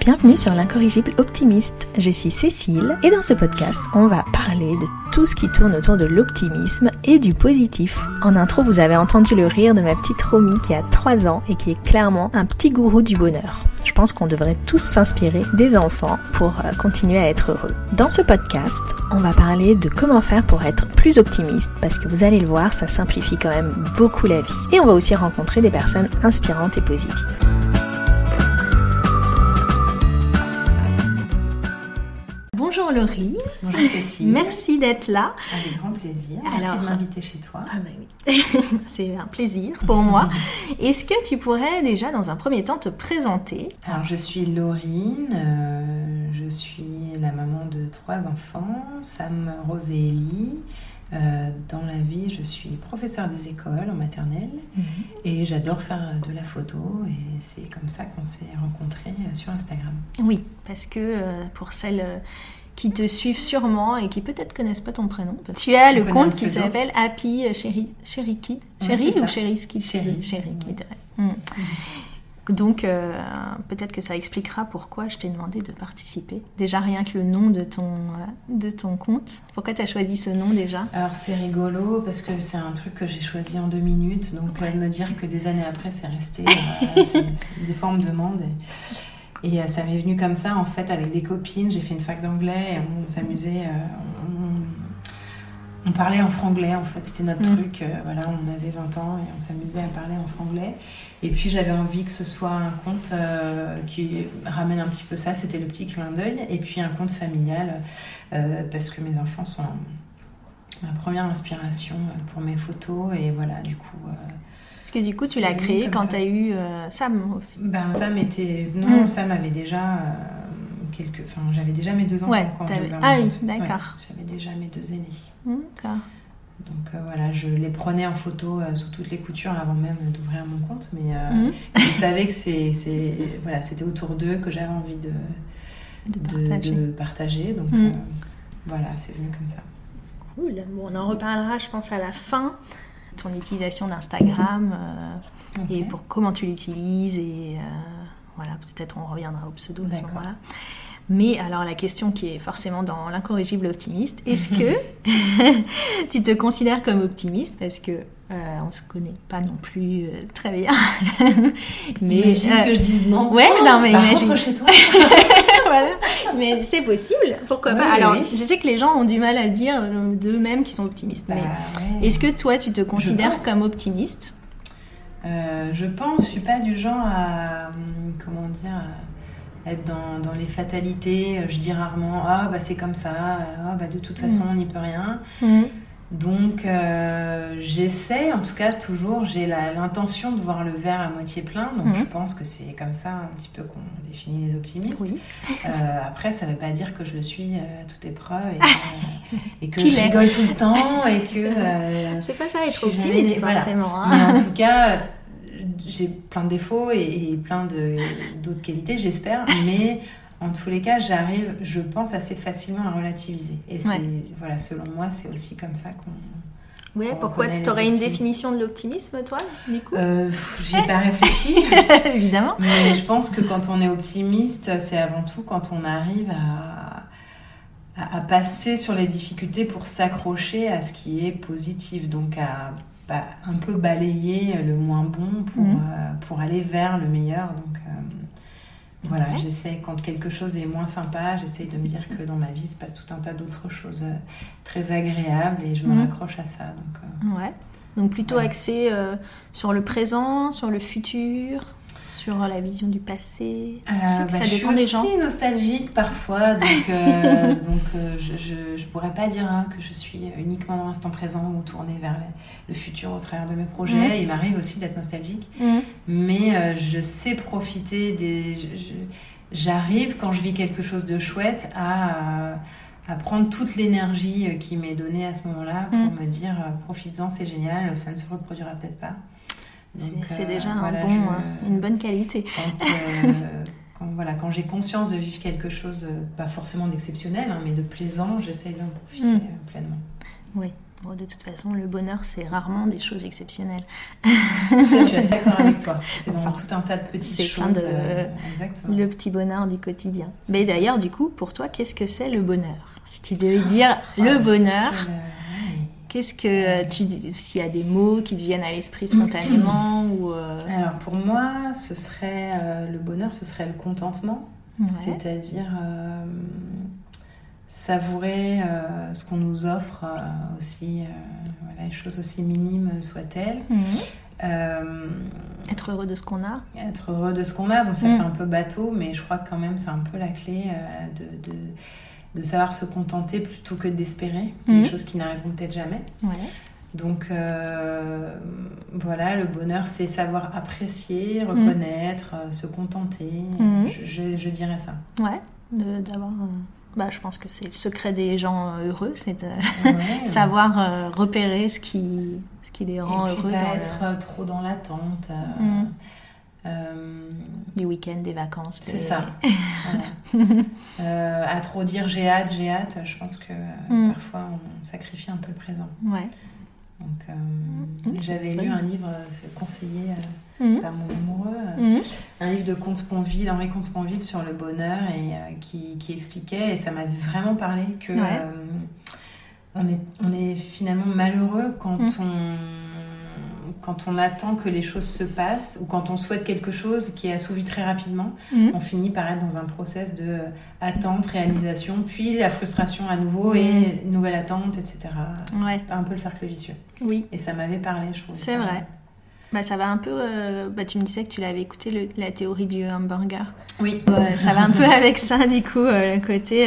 Bienvenue sur l'incorrigible optimiste. Je suis Cécile et dans ce podcast, on va parler de tout ce qui tourne autour de l'optimisme et du positif. En intro, vous avez entendu le rire de ma petite Romy qui a 3 ans et qui est clairement un petit gourou du bonheur. Pense qu'on devrait tous s'inspirer des enfants pour euh, continuer à être heureux. Dans ce podcast, on va parler de comment faire pour être plus optimiste parce que vous allez le voir, ça simplifie quand même beaucoup la vie. Et on va aussi rencontrer des personnes inspirantes et positives. Bonjour Laurie. Bonjour Cécile. Merci d'être là. Avec grand plaisir. Merci de m'inviter chez toi. Ah bah oui. C'est un plaisir pour moi. Est-ce que tu pourrais déjà dans un premier temps te présenter? Alors je suis Laurine, euh, je suis la maman de trois enfants, Sam, Rose et Ellie. Euh, dans la vie, je suis professeure des écoles en maternelle mhm. et j'adore faire de la photo et c'est comme ça qu'on s'est rencontrés euh, sur Instagram. Oui, parce que pour celles qui te suivent sûrement et qui peut-être connaissent pas ton prénom. Tu as le compte qui s'appelle Happy Cherry Kid. Cherry ou Cherry Kid Cherry. Kid. Mm. Donc euh, peut-être que ça expliquera pourquoi je t'ai demandé de participer. Déjà rien que le nom de ton, euh, de ton compte. Pourquoi tu as choisi ce nom déjà? Alors c'est rigolo parce que c'est un truc que j'ai choisi en deux minutes. Donc ouais. me dire que des années après c'est resté, euh, des formes de demande. Et euh, ça m'est venu comme ça, en fait, avec des copines. J'ai fait une fac d'anglais et on s'amusait. Euh, on, parlait en franglais, en fait. C'était notre mm. truc. Euh, voilà, on avait 20 ans et on s'amusait à parler en franglais. Et puis, j'avais envie que ce soit un conte qui ramène un petit peu ça. C'était le petit clin d'œil. Et puis, un conte familial, parce que mes enfants sont ma première inspiration pour mes photos. Et voilà, du coup parce que du coup, tu l'as créé quand tu as eu euh, Sam. Ben, Sam était. Non, mm. Sam avait déjà. Euh, quelques... Enfin, j'avais déjà mes deux enfants ouais, quand Ah oui, d'accord. j'avais déjà mes deux aînés. D'accord. Donc euh, voilà, je les prenais en photo sous toutes les coutures avant même d'ouvrir mon compte. Mais je savais que c'est, voilà, c'était autour d'eux que j'avais envie de, de, partager. De, partager. Donc mm. voilà, c'est venu comme ça. Cool. Bon, on en reparlera, je pense, à la fin ton utilisation d'Instagram euh, et pour comment tu l'utilises et euh, voilà peut-être on reviendra au pseudo à ce moment-là. Mais alors la question qui est forcément dans l'incorrigible optimiste, est-ce que tu te considères comme optimiste? Parce que euh, on se connaît pas non plus très bien. mais imagine que je dise non. Ouais, non mais bah, imagine. chez toi. voilà. Mais c'est possible, pourquoi pas. Alors, je sais que les gens ont du mal à dire d'eux-mêmes qu'ils sont optimistes. mais bah, est-ce que toi, tu te considères comme optimiste? Euh, Je pense, je suis pas du genre à, hum, comment dire, être dans, dans, les fatalités. Je dis rarement, ah bah c'est comme ça, ah bah de toute façon mm. on n'y peut rien. Mm. Donc euh, j'essaie, en tout cas toujours, j'ai l'intention de voir le verre à moitié plein, donc mhm. je pense que c'est comme ça un petit peu qu'on définit les optimistes. Euh, après, ça ne veut pas dire que je le suis à toute épreuve et, et que je rigole tout le temps et que... Euh, c'est pas ça être optimiste forcément. Hein. Mais en tout cas, j'ai plein de défauts et, et plein d'autres qualités, j'espère, mais en tous les cas, j'arrive, je pense, assez facilement à relativiser. Et voilà, selon moi, c'est aussi comme ça qu'on. Oui, pourquoi Tu aurais une définition de l'optimisme, toi, du coup? Euh, J'y ai pas réfléchi. Évidemment. Mais je pense que quand on est optimiste, c'est avant tout quand on arrive à, à, passer sur les difficultés pour s'accrocher à ce qui est positif. Donc à bah, un peu balayer le moins bon pour, mhm. euh, pour aller vers le meilleur. Donc. Euh, voilà, j'essaie, quand quelque chose est moins sympa, j'essaie de me dire que dans ma vie, il se passe tout un tas d'autres choses euh, très agréables et je me mhm. raccroche à ça. Donc, euh, ouais. Donc plutôt axé euh, sur le présent, sur le futur, sur la vision du passé Je sais que bah, ça dépend des gens. Je suis aussi nostalgique parfois, donc, euh, donc euh, je ne pourrais pas dire hein, que je suis uniquement dans l'instant présent ou tournée vers le, futur au travers de mes projets. Mhm. Il m'arrive aussi d'être nostalgique, mhm. mais euh, je sais profiter des. J'arrive quand je vis quelque chose de chouette à à prendre toute l'énergie qui m'est donnée à ce moment-là pour mhm. me dire profites-en, c'est génial, ça ne se reproduira peut-être pas. C'est euh, déjà un bon, euh, une bonne qualité. Euh, quand, voilà, quand j'ai conscience de vivre quelque chose, pas forcément d'exceptionnel, hein, mais de plaisant, j'essaye d'en profiter mm. pleinement. Oui, Bon, de toute façon, le bonheur, c'est rarement des choses exceptionnelles. je suis d'accord avec toi. C'est Enfin, tout un tas de petites choses. de- euh, exactement. Le petit bonheur du quotidien. Mais d'ailleurs, du coup, pour toi, qu'est-ce que c'est le bonheur? Si tu devais dire le bonheur, euh, ouais. Qu'est-ce que euh, tu dis S'il y a des mots qui te viennent à l'esprit spontanément ou euh, Alors pour moi, ce serait euh, le bonheur, ce serait le contentement, ouais. c'est-à-dire euh, savourer ce qu'on nous offre aussi, voilà, les choses aussi minimes soient-elles. Euh, être heureux de ce qu'on a. être heureux de ce qu'on a, bon ça Mm. fait un peu bateau, mais je crois que quand même c'est un peu la clé de, de, de savoir se contenter plutôt que d'espérer Mm. des choses qui n'arriveront peut-être jamais. Ouais. Donc euh, voilà, le bonheur, c'est savoir apprécier, reconnaître, euh, se contenter. Mhm. Je, je- je dirais ça. Ouais. D'avoir. Bah, je pense que c'est le secret des gens euh, heureux, c'est de Ouais. savoir euh, repérer ce qui, ce qui les rend Et puis heureux pas dans être trop dans l'attente. euh, Mhm. Euh, les week-ends, des vacances. c'est ça. Voilà. Euh, à trop dire j'ai hâte, j'ai hâte, je pense que Mhm. parfois on sacrifie un peu le présent. Ouais. Donc euh, c'est j'avais lu un livre euh, conseillé Mhm. par mon amoureux. un livre de Comte Sponville, Henri Comte Sponville sur le bonheur et qui, qui expliquait, et ça m'avait vraiment parlé, que Ouais. on, est, on est finalement malheureux quand, Mm. on, quand on attend que les choses se passent ou quand on souhaite quelque chose qui est assouvi très rapidement. Mhm. On finit par être dans un process de euh, attente, réalisation, puis la frustration à nouveau Mm. et nouvelle attente, etc. Ouais. Un peu le cercle vicieux. Oui. Et ça m'avait parlé, je trouve. C'est vrai. Bah, ça va un peu. euh, bah, tu me disais que tu l'avais écouté, le- la théorie du hamburger. Oui. Ça va un peu avec ça, du coup, euh, le côté.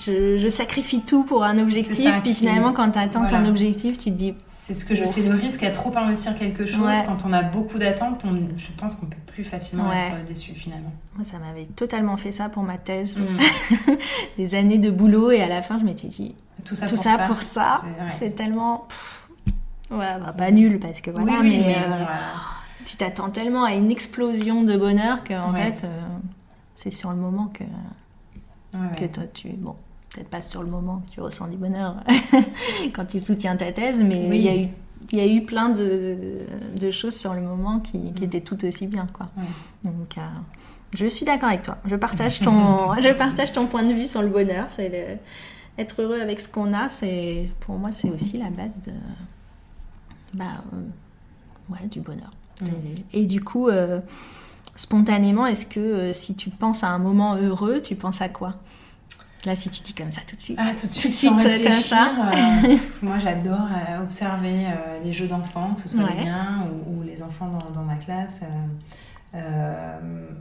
Je, je sacrifie tout pour un objectif, puis finalement, quand tu atteins ton objectif, tu te dis. C'est ce que je c'est le risque à trop investir quelque chose. Ouais. Quand on a beaucoup d'attentes, je pense qu'on peut plus facilement Ouais. être déçu finalement. Moi, ça m'avait totalement fait ça pour ma thèse. Mm. Des années de boulot, et à la fin, je m'étais dit. Tout ça tout pour ça ça. pour ça, C'est- tellement. Ouais, bah, pas nul, parce que voilà, oui, oui, mais, mais, euh, bon, tu t'attends tellement à une explosion de bonheur que, en Ouais. fait, euh, c'est sur le moment que. Ouais. que toi tu bon peut-être pas sur le moment que tu ressens du bonheur quand tu soutiens ta thèse mais Oui. il y a eu il y a eu plein de, de choses sur le moment qui, qui Mm. étaient tout aussi bien quoi Ouais. donc euh, je suis d'accord avec toi je partage ton je partage ton point de vue sur le bonheur c'est le- être heureux avec ce qu'on a c'est pour moi c'est aussi la base de bah euh, ouais du bonheur Mm. et, et du coup euh, spontanément est-ce que si tu penses à un moment heureux tu penses à quoi? Là, si tu dis comme ça tout de suite. Ah, tout de suite, suite, sans euh, comme réfléchir, ça. euh, moi, j'adore euh, observer euh, les jeux d'enfants, que ce soit Ouais. les miens ou, ou les enfants dans, dans ma classe.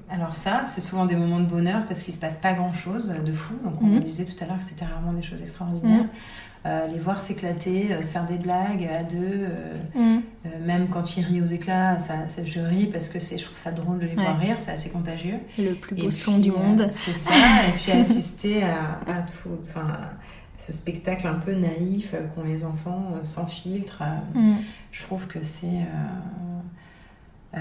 alors ça, c'est souvent des moments de bonheur parce qu'il se passe pas grand-chose de fou. Donc on Mhm. disait tout à l'heure que c'était rarement des choses extraordinaires. Mhm. Euh, les voir s'éclater, euh, se faire des blagues à deux, euh, Mm. même quand ils rient aux éclats, ça, ça- je ris parce que je trouve ça drôle de les voir rire, c'est assez contagieux. Le plus beau Et son puis, du monde. c'est ça, et puis assister à, à tout, enfin, ce spectacle un peu naïf qu'ont les enfants sans filtre. Mm. Je trouve que c'est euh,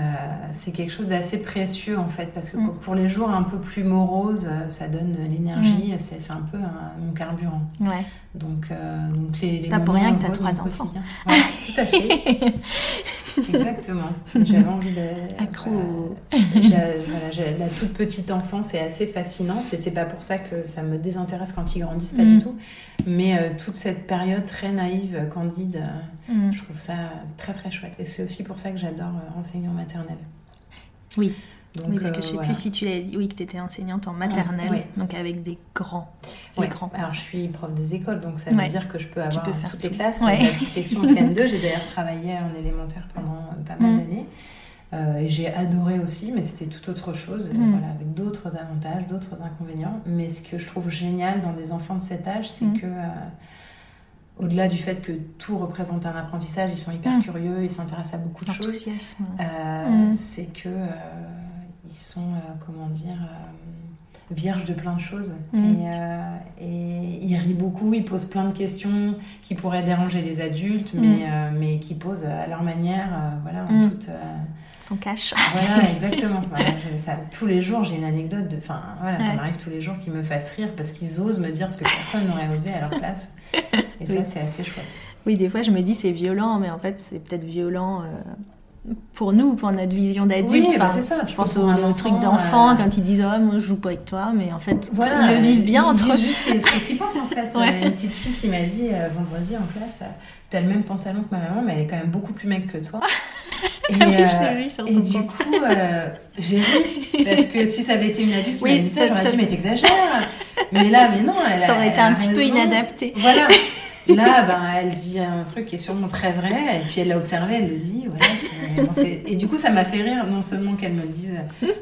c'est quelque chose d'assez précieux en fait, parce que Mm. pour- les jours un peu plus moroses, euh, ça donne l'énergie, c'est, c'est un peu un- mon carburant. Ouais. Donc, euh, donc les, les pas pour rien que t'as heureux trois enfants. Voilà, tout à fait. Exactement. J'avais envie de. Accro voilà, la toute petite enfance est assez fascinante et c'est pas pour ça que ça me désintéresse quand ils grandissent, pas Mm. du tout. Mais euh, toute cette période très naïve, candide, euh, Mm. je trouve ça très très chouette. Et c'est aussi pour ça que j'adore euh, enseigner en maternelle. Oui. Donc, oui, parce que euh, je sais voilà. plus si tu l'as dit, oui, que tu étais enseignante en maternelle, donc avec des grands. Les Ouais. grands. Alors, je suis prof des écoles, donc ça veut Ouais. dire que je peux avoir peux toutes les classes. La petite section CM2, j'ai d'ailleurs travaillé en élémentaire pendant euh, pas mal Mm. d'années. Euh, et j'ai adoré aussi, mais c'était tout autre chose, Mm. voilà, avec d'autres avantages, d'autres inconvénients. Mais ce que je trouve génial dans les enfants de cet âge, c'est Mm. que, euh, au-delà du fait que tout représente un apprentissage, ils sont hyper curieux, ils s'intéressent à beaucoup de choses. Euh, c'est que euh, ils sont euh, comment dire euh, vierges de plein de choses Mm. et, euh, et ils rient beaucoup ils posent plein de questions qui pourraient déranger les adultes Mm. mais mais qui posent à leur manière voilà en Mm. toute Son cache. voilà exactement Voilà, je- ça, tous les jours j'ai une anecdote de enfin voilà ça m'arrive tous les jours qu'ils me fassent rire parce qu'ils osent me dire ce que personne n'aurait osé à leur place Et ça, c'est assez chouette. Oui, des fois, je me dis c'est violent, mais en fait, c'est peut-être violent. Pour nous, pour notre vision d'adulte. Oui, bah, c'est ça. Je pense au truc d'enfant quand ils disent oh, moi je joue pas avec toi, mais en fait voilà, ils le vivent bien entre eux. juste ce qu'ils pensent en fait. Ouais. Une petite fille qui m'a dit vendredi en classe t'as le même pantalon que ma maman, mais elle est quand même beaucoup plus mec que toi. Et, ah oui, euh, et du coup, euh, j'ai ri parce que si ça avait été une adulte qui oui, dit ça, j'aurais dit mais t'exagères. mais là, mais non, elle ça aurait été un petit peu inadapté. Voilà. Là, ben, elle dit un truc qui est sûrement très vrai, et puis elle l'a observé, elle le dit. Voilà, et du coup, ça m'a fait rire, non seulement qu'elle me dise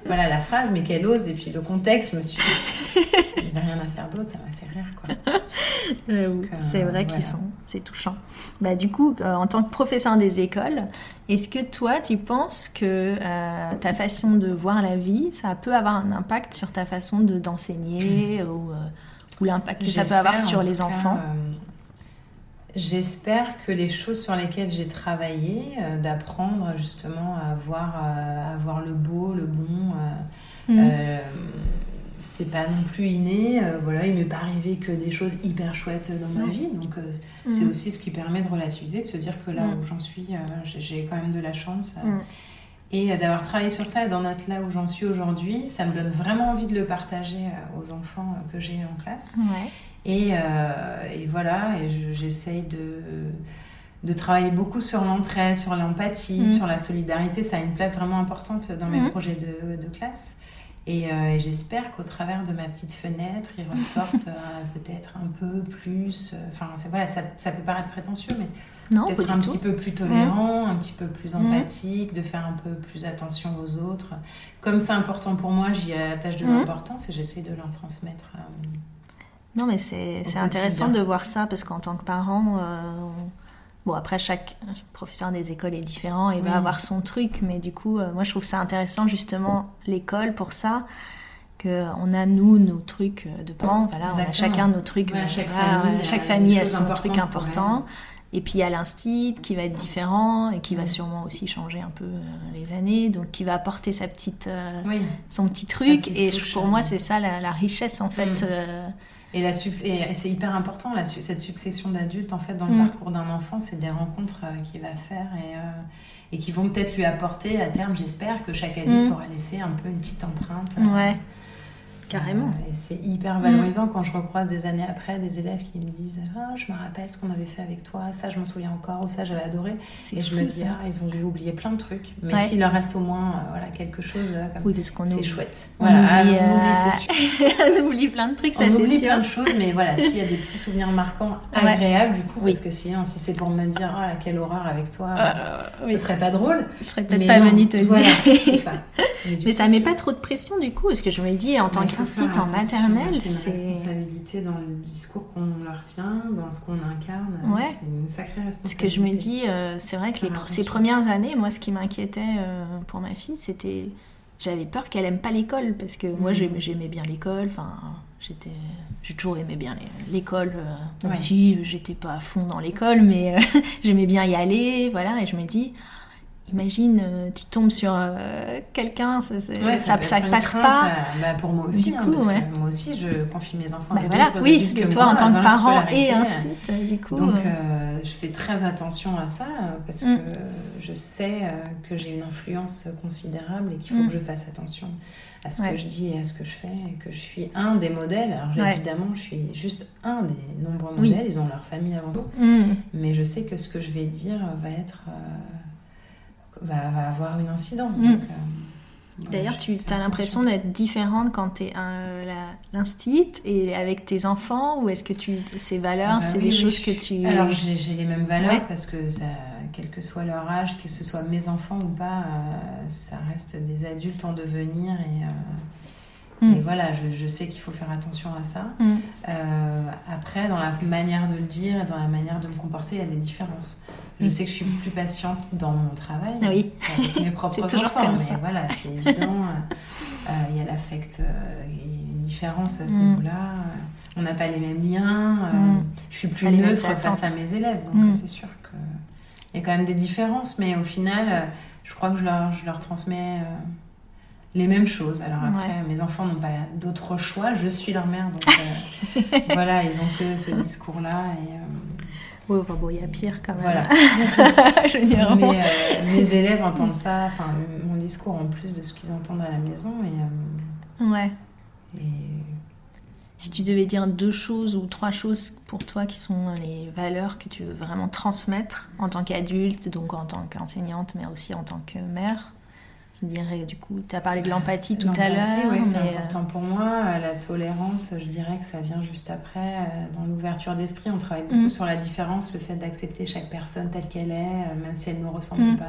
voilà, la phrase, mais qu'elle ose, et puis le contexte, me suis il n'y rien à faire d'autre, ça m'a fait rire. quoi. Euh, c'est vrai qu'ils sont, c'est touchant. Bah, du coup, euh, en tant que professeur des écoles, est-ce que toi, tu penses que euh, ta façon de voir la vie, ça peut avoir un impact sur ta façon de d'enseigner ou, ou l'impact que ça peut avoir sur les enfants? J'espère que les choses sur lesquelles j'ai travaillé, euh, d'apprendre justement à voir, euh, à voir le beau, le bon, euh, mm. c'est pas non plus inné. voilà, il m'est pas arrivé que des choses hyper chouettes dans ma vie. Donc c'est mm. aussi ce qui permet de relativiser, de se dire que là mm. où j'en suis, j'ai quand même de la chance. Et d'avoir travaillé sur ça et d'en être là où j'en suis aujourd'hui, ça me donne vraiment envie de le partager aux enfants que j'ai en classe. Ouais. Euh, et, voilà, et j'essaye de, de travailler beaucoup sur l'entraide, sur l'empathie, mm. sur la solidarité. Ça a une place vraiment importante dans mes mm. projets de, de classe. Et, euh, j'espère qu'au travers de ma petite fenêtre, ils ressortent euh, peut-être un peu plus. Enfin, voilà, ça, ça, peut paraître prétentieux, mais peut-être un petit peu plus tolérant, un petit peu plus mm. empathique, de faire un peu plus attention aux autres. Comme c'est important pour moi, j'y attache de l'importance et j'essaie de leur transmettre. Non, mais c'est intéressant de voir ça parce qu'en tant que parent, euh, bon, après, chaque professeur des écoles est différent et va avoir son truc, mais du coup, euh, moi, je trouve ça intéressant justement l'école pour ça. qu'on a nous nos trucs de parents, voilà, on a chacun nos trucs, chaque, famille, chaque famille a son truc important. Et puis il y a l'instit qui va être différent et qui va sûrement aussi changer un peu euh, les années, donc qui va apporter sa petite, son petit truc. et pour moi, c'est ça la, richesse en fait. Mm. Et, la c'est hyper important, la, cette succession d'adultes, en fait, dans le mm. parcours d'un enfant, c'est des rencontres euh, qu'il va faire et, euh, et qui vont peut-être lui apporter, à terme, j'espère, que chaque adulte mm. aura laissé un peu une petite empreinte. Euh, ouais. Carrément. et c'est hyper valorisant quand je recroise des années après des élèves qui me disent Ah, je me rappelle ce qu'on avait fait avec toi, ça je m'en souviens encore, ou ça j'avais adoré. Et je me dis Ah, ils ont dû oublier plein de trucs. Mais s'il leur reste au moins euh, voilà, quelque chose, euh, comme c'est chouette. Voilà, on oublie, euh, on oublie plein de trucs, ça c'est sûr. On oublie plein de choses, mais voilà, s'il y a des petits souvenirs marquants, agréables, du coup, parce que sinon, si c'est pour me dire Ah, quelle horreur avec toi, ce serait pas drôle. Ce serait peut-être pas venu te le dire. c'est ça. Mais, ça met pas trop de pression du coup, parce que je me dis en tant que en maternelle, c'est une responsabilité dans le discours qu'on leur tient, dans ce qu'on incarne. Ouais. C'est une sacrée responsabilité. Parce que je me dis, euh, c'est vrai que les, ces premières années, moi, ce qui m'inquiétait euh, pour ma fille, c'était j'avais peur qu'elle aime pas l'école parce que moi mm. j'aimais bien l'école. Enfin, j'étais, j'ai toujours aimé bien l'école, euh, même si j'étais pas à fond dans l'école, mais j'aimais bien y aller, voilà. Et je me dis Imagine, euh, tu tombes sur euh, quelqu'un, ça, ça, ça, passe pas. Euh, bah, pour moi aussi, hein, parce que moi aussi, je confie mes enfants. Bah, voilà. Oui, c'est que toi, en tant que parent et institut, du coup. Donc, je fais très attention à ça parce mm. que je sais que j'ai une influence considérable et qu'il faut mm. que je fasse attention à ce que je dis et à ce que je fais et que je suis un des modèles. Alors, évidemment, je suis juste un des nombreux modèles. Ils ont leur famille avant tout, mm. mais je sais que ce que je vais dire va être va, va avoir une incidence. Mm. Euh, D'ailleurs, tu as l'impression d'être différente quand tu es l'instit et avec tes enfants ou est-ce que tu ces valeurs, bah c'est des choses que tu... Alors j'ai les mêmes valeurs parce que ça, quel que soit leur âge, que ce soit mes enfants ou pas, euh, ça reste des adultes en devenir et... Euh, Mm. Et voilà, je, je sais qu'il faut faire attention à ça. Mm. Euh, après, dans la manière de le dire et dans la manière de me comporter, il y a des différences. Je mm. sais que je suis plus patiente dans mon travail ah oui. avec mes propres enfants, mais ça. voilà, c'est évident. Euh, il y a l'affect, euh, il y a une différence à ce niveau-là. On n'a pas les mêmes liens. je suis plus neutre face à mes élèves, donc c'est sûr qu'il y a quand même des différences, mais au final, je crois que je leur, je leur transmets les mêmes choses. Alors après, mes enfants n'ont pas d'autre choix, je suis leur mère, donc euh, voilà, ils ont que ce discours-là. Et, euh, oui, enfin bon, il y a pire quand même. Voilà. je veux dire. Mais euh, mes élèves entendent ça, enfin mon discours en plus de ce qu'ils entendent à la maison. Et, ouais. Et... Si tu devais dire deux choses ou trois choses pour toi qui sont les valeurs que tu veux vraiment transmettre en tant qu'adulte, donc en tant qu'enseignante, mais aussi en tant que mère, je dirais, du coup, tu as parlé de l'empathie tout à l'heure. Oui, c'est euh, important pour moi. Euh, la tolérance, je dirais que ça vient juste après. Euh, dans l'ouverture d'esprit, on travaille beaucoup mm. sur la différence, le fait d'accepter chaque personne telle qu'elle est, même si elle ne nous ressemble mm. pas.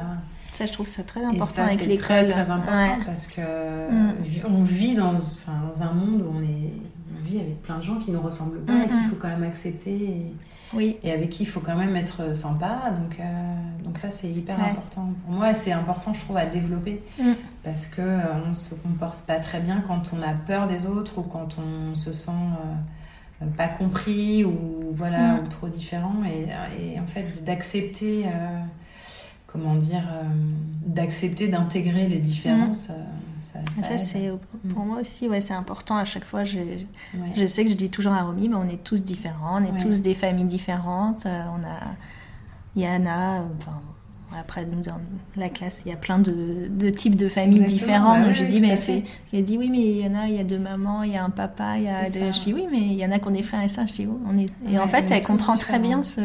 Ça, je trouve ça très important avec l'école. C'est très, très important parce que mm. on vit dans, dans, un monde où on, est, on vit avec plein de gens qui ne nous ressemblent pas et qu'il faut quand même accepter. Oui. Et avec qui il faut quand même être sympa. Donc, euh, donc ça, c'est hyper important. Pour moi, c'est important, je trouve, à développer. Mm. Parce qu'on euh, on ne se comporte pas très bien quand on a peur des autres ou quand on se sent euh, pas compris ou, voilà, mm. ou trop différent. Et, et en fait, d'accepter, comment dire, d'accepter d'intégrer les différences. Mm. Ça, c'est pour moi aussi, ouais, c'est important. À chaque fois, je, je sais que je dis toujours à Romy, mais on est tous différents, on est tous des familles différentes. Euh, on a Yana, enfin, après nous dans la classe, il y a plein de, de types de familles différentes. donc j'ai dit, mais c'est, il a dit oui, mais il y en a, il y a deux mamans, il y a un papa, il y a. Deux... Je dis oui, mais il y en a qu'on est frères et sœurs. Je dis on est. Et en fait, elle comprend très bien ce,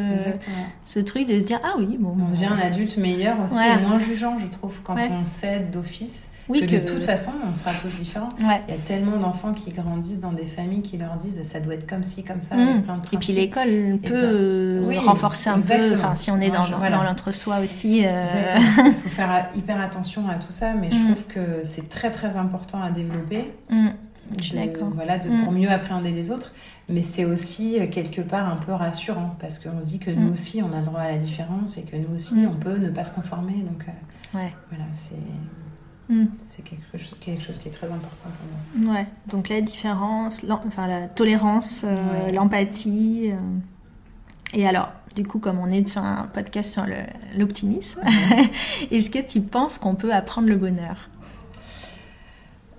ce truc de se dire ah oui, bon. On devient un adulte meilleur aussi et moins jugeant, je trouve, quand on cède d'office oui, que, de toute façon, on sera tous différents. Il y a tellement d'enfants qui grandissent dans des familles qui leur disent ça doit être comme ci, comme ça, mmh. plein de Et puis l'école peut renforcer un peu, enfin, si on est dans, dans l'entre-soi aussi. Euh... Il faut faire hyper attention à tout ça, mais je mmh. trouve que c'est très très important à développer. Mmh. Je suis d'accord. Voilà, de, pour mieux appréhender les autres. Mais c'est aussi euh, quelque part un peu rassurant parce qu'on se dit que nous aussi on a le droit à la différence et que nous aussi on peut ne pas se conformer. Donc euh, ouais. voilà, c'est. Mm. C'est quelque, quelque, chose qui est très important pour moi. Ouais, donc la différence, enfin la tolérance, euh, l'empathie. Euh. Et alors, du coup, comme on est sur un podcast sur l'optimisme, est-ce que tu penses qu'on peut apprendre le bonheur?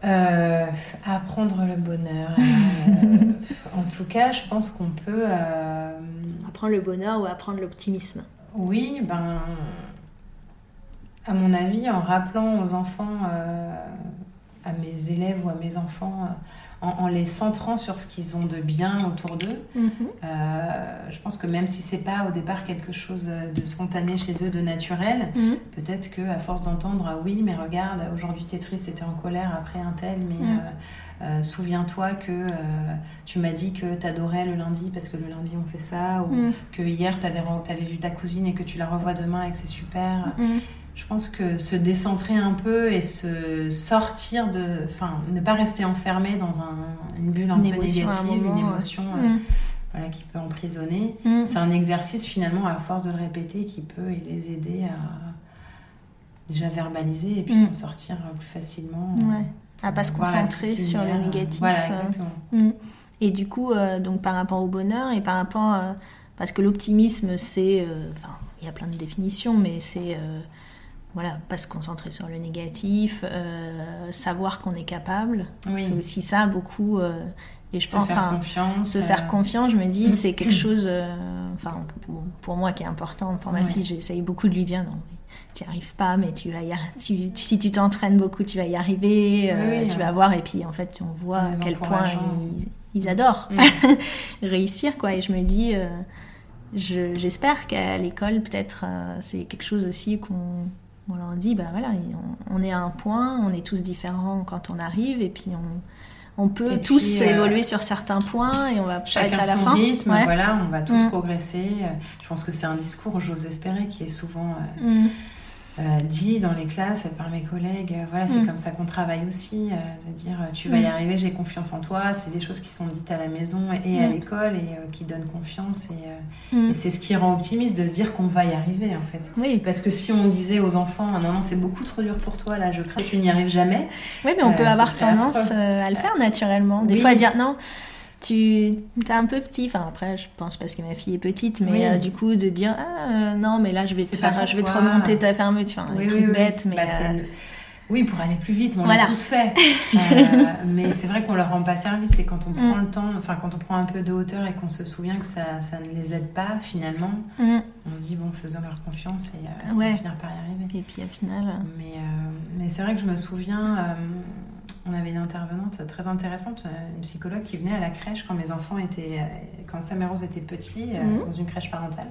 Euh, Apprendre le bonheur. en tout cas, je pense qu'on peut. Apprendre le bonheur ou apprendre l'optimisme? Oui, ben à mon avis, en rappelant aux enfants, euh, à mes élèves ou à mes enfants, euh, en, les centrant sur ce qu'ils ont de bien autour d'eux, mhm. euh, je pense que même si c'est pas au départ quelque chose de spontané chez eux, de naturel, mhm. peut-être que à force d'entendre ah oui, mais regarde, aujourd'hui t'es triste, c'était en colère après un tel, mais mhm. Euh, souviens-toi que euh, tu m'as dit que tu adorais le lundi parce que le lundi on fait ça, ou mm. que hier tu avais, avais, vu ta cousine et que tu la revois demain et que c'est super. Mm. Je pense que se décentrer un peu et se sortir de. Enfin, ne pas rester enfermé dans un, une bulle un peu négative, une émotion. Euh, mm. voilà, qui peut emprisonner. C'est un exercice finalement à force de le répéter qui peut les aider à déjà verbaliser et puis s'en sortir plus facilement. Ouais à pas se concentrer sur le négatif. Voilà, euh. mm. Et du coup, euh, donc par rapport au bonheur et par rapport, euh, parce que l'optimisme, c'est, il y a plein de définitions, mais c'est voilà, pas se concentrer sur le négatif, savoir qu'on est capable. C'est aussi ça beaucoup. et je se pense, faire confiance, se faire confiance, je me dis, c'est quelque chose, enfin, pour, moi qui est important. Pour ma fille, j'essaye beaucoup de lui dire non, tu n'y arrives pas, mais tu vas y tu, si tu t'entraînes beaucoup, tu vas y arriver, euh, tu vas voir. Et puis en fait, on voit à quel point ils, adorent mm. réussir, quoi. Et je me dis, euh, j'espère qu'à l'école, peut-être, euh, c'est quelque chose aussi qu'on on leur dit, bah voilà, on, est à un point, on est tous différents quand on arrive, et puis on, on peut tous évoluer sur certains points et on va pas être à la fin. rythme, voilà, on va tous mm. progresser. Je pense que c'est un discours, j'ose espérer, qui est souvent mm. Euh, dit dans les classes par mes collègues. Euh, voilà, c'est mm. comme ça qu'on travaille aussi, euh, de dire tu vas y mm. arriver, j'ai confiance en toi. C'est des choses qui sont dites à la maison et à mm. l'école et qui donnent confiance. Et, c'est ce qui rend optimiste de se dire qu'on va y arriver en fait. Oui. Parce que si on disait aux enfants non, non, c'est beaucoup trop dur pour toi, là, je crains que tu n'y arrives jamais. Oui, mais on peut avoir tendance à le faire naturellement. Des fois à dire non tu es un peu petit, enfin après je pense parce que ma fille est petite, mais euh, du coup de dire ah euh, non mais là je vais te faire, je vais te remonter ta fermeture, enfin, oui, trucs bêtes, mais bah, euh, Oui, pour aller plus vite, mais on Voilà. l'a tous fait. Mais c'est vrai qu'on leur rend pas service. C'est quand on prend Mm. le temps, enfin quand on prend un peu de hauteur et qu'on se souvient que ça, ça ne les aide pas finalement, Mm. on se dit bon, faisons leur confiance et Ouais. on va finir par y arriver. Et puis au final. Mais, mais c'est vrai que je me souviens, on avait une intervenante très intéressante, une psychologue qui venait à la crèche quand mes enfants étaient, quand Sam et Rose étaient petits, euh, Mhm. dans une crèche parentale,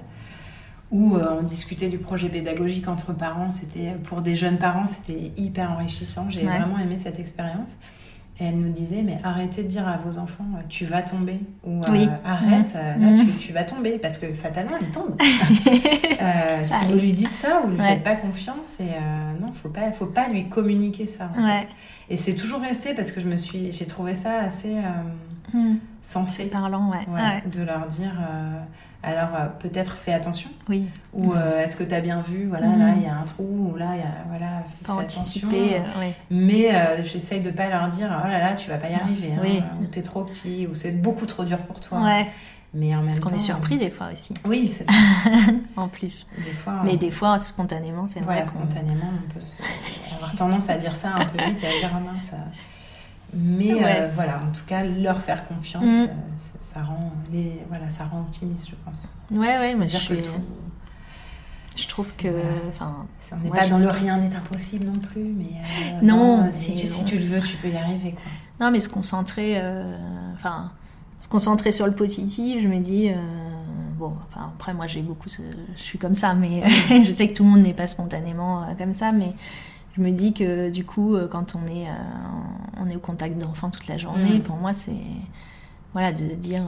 où euh, on discutait du projet pédagogique entre parents. C'était pour des jeunes parents, c'était hyper enrichissant. J'ai Ouais. vraiment aimé cette expérience. Et elle nous disait, mais arrêtez de dire à vos enfants, euh, tu vas tomber. Ou euh, Oui. arrête, là, Mhm. tu, tu vas tomber. Parce que fatalement, ils tombent. Euh, si vous lui dites ça, vous lui Ouais. faites pas confiance et euh, non, faut pas, faut pas lui communiquer ça. en Ouais. fait. Et c'est toujours resté parce que je me suis, j'ai trouvé ça assez euh, Mm. sensé, Parlant, ouais. ouais, Ouais. de leur dire. euh, alors euh, peut-être fais attention Oui. ou est-ce que tu as bien vu voilà Mhm. là il y a un trou ou là il y a voilà fais Pas anticiper. ouais. mais j'essaye de pas leur dire oh là là tu vas pas y arriver hein, Oui. ou t'es trop petit ou c'est beaucoup trop dur pour toi Ouais. Mais en même Parce qu'on est surpris des fois aussi. oui c'est ça En plus. des fois Mais on- des fois, spontanément, c'est vrai. qu'on- spontanément, on peut se- avoir tendance à dire ça un peu vite et à dire ah mince. euh. Mais euh, Ouais. voilà, en tout cas, leur faire confiance, euh, ça, ça rend les, voilà, ça rend optimiste, je pense. Ouais, ouais, mais je, suis- tout- je trouve que. Enfin, on n'est pas je- dans le rien n'est impossible non plus, mais euh, Non, si, tu, si tu le veux, tu peux y arriver. Quoi. Non, mais se concentrer, euh, enfin, se concentrer sur le positif, je me dis, euh, bon, enfin, après, moi, j'ai beaucoup, ce- je suis comme ça, mais je sais que tout le monde n'est pas spontanément euh, comme ça, mais je me dis que du coup, euh, quand on est, euh, on est au contact d'enfants toute la journée, Mm. pour moi, c'est, voilà, de dire,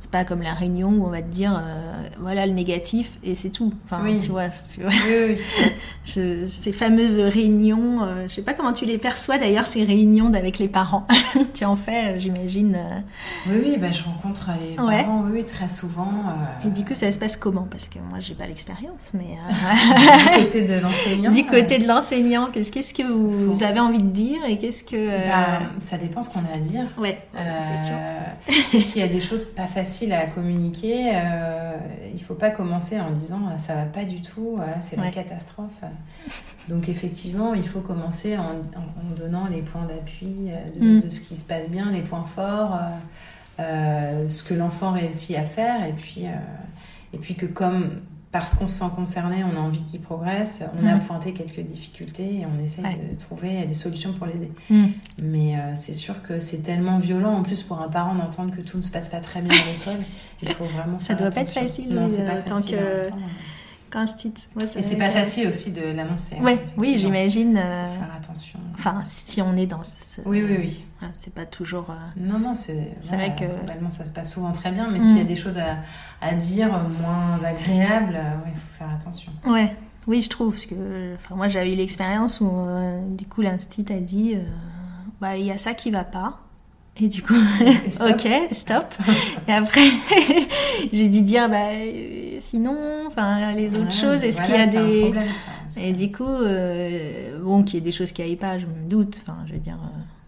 c'est- pas comme la réunion où on va te dire, euh, voilà le négatif et c'est tout. Enfin, Oui. tu vois, tu vois. Oui, oui. Ce- ces fameuses réunions, euh, je sais pas comment tu les perçois d'ailleurs, ces réunions avec les parents. tu en fais, euh, j'imagine. euh, oui, oui, bah, je rencontre les Ouais. parents oui, très souvent. Et du coup, ça se passe comment? Parce que moi, j'ai pas l'expérience, mais du côté de l'enseignant. du côté de l'enseignant, qu'est-ce qu'est-ce que vous, avez envie de dire et qu'est-ce que bah, ça dépend ce qu'on a à dire. ouais, c'est sûr. S'il y a des choses pas faciles à communiquer, euh, il faut pas commencer en disant euh, ça va pas du tout, voilà, c'est Ouais. la catastrophe. Donc effectivement, il faut commencer en, en- en donnant les points d'appui euh, de, Mm. de ce qui se passe bien, les points forts, euh, ce que l'enfant réussit à faire, et puis, et puis que comme parce qu'on se sent concerné, on a envie qu'il progresse, on a pointé quelques difficultés et on essaie Ouais. de trouver des solutions pour l'aider. Mm. Mais euh, c'est sûr que c'est tellement violent en plus pour un parent d'entendre que tout ne se passe pas très bien à l'école. Il faut vraiment. Ça faire doit pas être facile, Non, c'est euh, pas tant facile que-. Qu'instit. Ouais, Et c'est pas facile aussi de l'annoncer. hein, Ouais, oui, j'imagine. euh, Faire attention. Enfin, si on est dans ce. Oui, oui, oui. Voilà, c'est pas toujours. euh, Non, non, c'est C'est vrai que- Globalement, ça se passe souvent très bien, mais Mm. s'il y a des choses à, à dire moins agréables, euh, ouais, il faut faire attention. Ouais, oui, je trouve. Parce que enfin, moi, j'avais eu l'expérience où, euh, du coup, l'instit a dit euh, bah, il y a ça qui va pas. Et du coup, Et stop. ok, stop. Et après, j'ai dû dire bah, sinon, enfin, les autres Ouais, choses, est-ce voilà, qu'il y a des. problème, ça, aussi. Et du coup, euh, bon, qu'il y ait des choses qui aillent pas, je me doute. Enfin, je veux dire.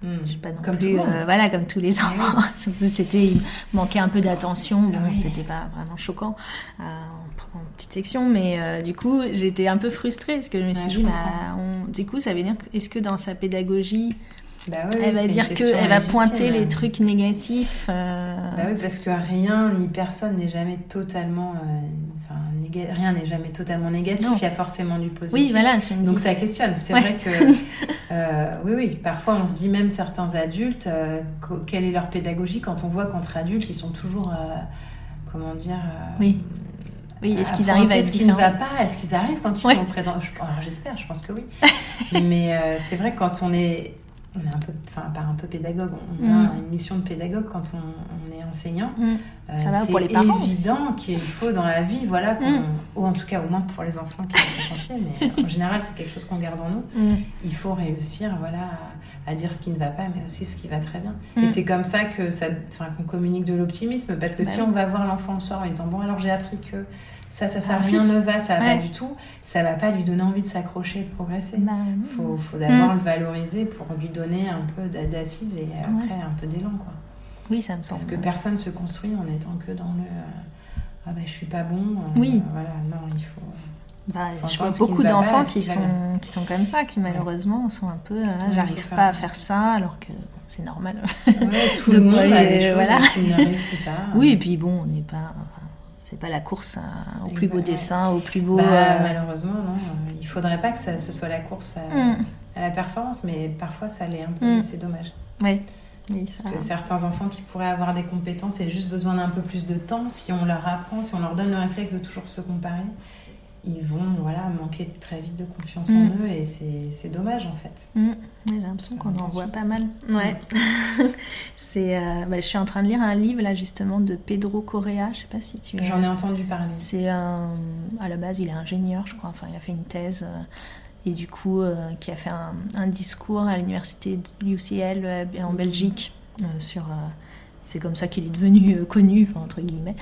Mm. pas non Comme plus, euh, voilà, comme tous les Ah enfants. Surtout, c'était, il manquait un peu d'attention. Bon, Ah oui. c'était pas vraiment choquant euh, en, en petite section, mais euh, du coup, j'étais un peu frustrée parce que je me suis Ouais, dit, bah, on- du coup, ça veut dire, est-ce que dans sa pédagogie, Bah oui, elle va dire que, question elle va pointer les trucs négatifs euh, Bah oui, parce que rien ni personne n'est jamais totalement. euh, néga- rien n'est jamais totalement négatif. Non. Il y a forcément du positif. Oui, voilà, je me Donc ça questionne. C'est Ouais. vrai que. euh, oui, oui. Parfois, on se dit même certains adultes, euh, quelle est leur pédagogie quand on voit qu'entre adultes, ils sont toujours. comment dire. Oui. Oui, est-ce qu'ils arrivent à ce qui ne va pas Est-ce qu'ils arrivent quand ils Ouais. sont près Alors j'espère, je pense que oui. Mais euh, c'est vrai que quand on est, on est un peu, enfin pas un peu pédagogue, on a Mm. une mission de pédagogue quand on, on est enseignant. Mm. Euh, Ça va c'est pour les parents aussi. évident qu'il faut dans la vie, voilà, Mm. ou en tout cas au moins pour les enfants qui sont confiés, mais en général c'est quelque chose qu'on garde en nous. Il faut réussir, voilà, à, à dire ce qui ne va pas, mais aussi ce qui va très bien. Et c'est comme ça que ça, qu'on communique de l'optimisme, parce que Bah si oui. on va voir l'enfant le soir en lui disant bon alors j'ai appris que ça, ça, ça, En rien ne va, ça va Ouais. pas du tout, ça va pas lui donner envie de s'accrocher et de progresser. Bah, Il faut, faut d'abord le valoriser pour lui donner un peu d'a- d'assises et après un peu d'élan. Quoi. oui, ça me semble. Parce que personne se construit en étant que dans le euh, ah ben je suis pas bon. euh, Oui. Voilà, non, il faut. Bah, je vois beaucoup d'enfants qui sont, qui sont comme ça, qui malheureusement sont un peu. Ouais, J'arrive pas à faire ça, alors que c'est normal. Ouais, tout De le monde a des choses voilà. qui ne réussit pas. Oui, et puis bon, on n'est pas. C'est pas la course à- au plus beau Ouais. dessin, au plus beau. Bah, euh, Malheureusement, non. Euh, Il faudrait pas que ça, ce soit la course à, Mm. à la performance, mais parfois ça l'est un peu, Mm. c'est dommage. Et Parce que certains enfants qui pourraient avoir des compétences et juste besoin d'un peu plus de temps, si on leur apprend, si on leur donne le réflexe de toujours se comparer, ils vont voilà, manquer très vite de confiance en Mm. eux et c'est dommage en fait. Mm. Ouais, J'ai l'impression qu'on en voit pas mal. Ouais. c'est, euh, bah, je suis en train de lire un livre là justement de Pedro Correa. Je sais pas si tu. J'en ai entendu parler. C'est un. À la base, il est ingénieur, je crois. Enfin, il a fait une thèse. euh, et du coup, euh, qui a fait un, un discours à l'université de UCL euh, en Belgique sur. c'est comme ça qu'il est devenu connu, entre guillemets.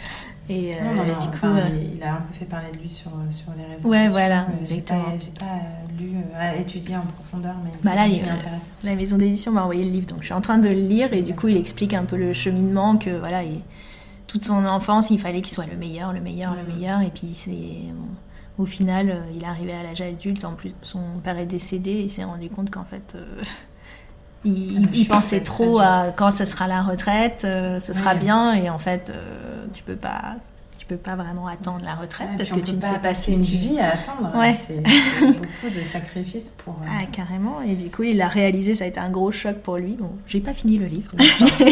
Et, euh, Non, du coup, enfin, il- a un peu fait parler de lui sur, sur les réseaux Ouais, voilà, mais j'ai exactement. pas- pas, euh, lu, euh, à étudier en profondeur, mais Bah là, il m'intéresse. la maison d'édition m'a envoyé le livre, donc je suis en train de le lire et du coup il explique un peu le cheminement que voilà, il- toute son enfance il fallait qu'il soit le meilleur, le meilleur, le Mhm. meilleur et puis c'est au final il est arrivé à l'âge adulte, en plus son père est décédé, il s'est rendu compte qu'en fait euh, il, Ah, il- je il suis pensait très, trop à quand ce sera la retraite, euh, ce sera Ouais. bien et en fait euh, tu peux pas tu peux pas vraiment attendre la retraite Ouais, parce que tu ne sais pas si une tu vie à attendre. Ouais. C'est beaucoup de sacrifices pour. euh, Ah, carrément. Et du coup, il a réalisé, ça a été un gros choc pour lui. Bon, j'ai pas fini le livre,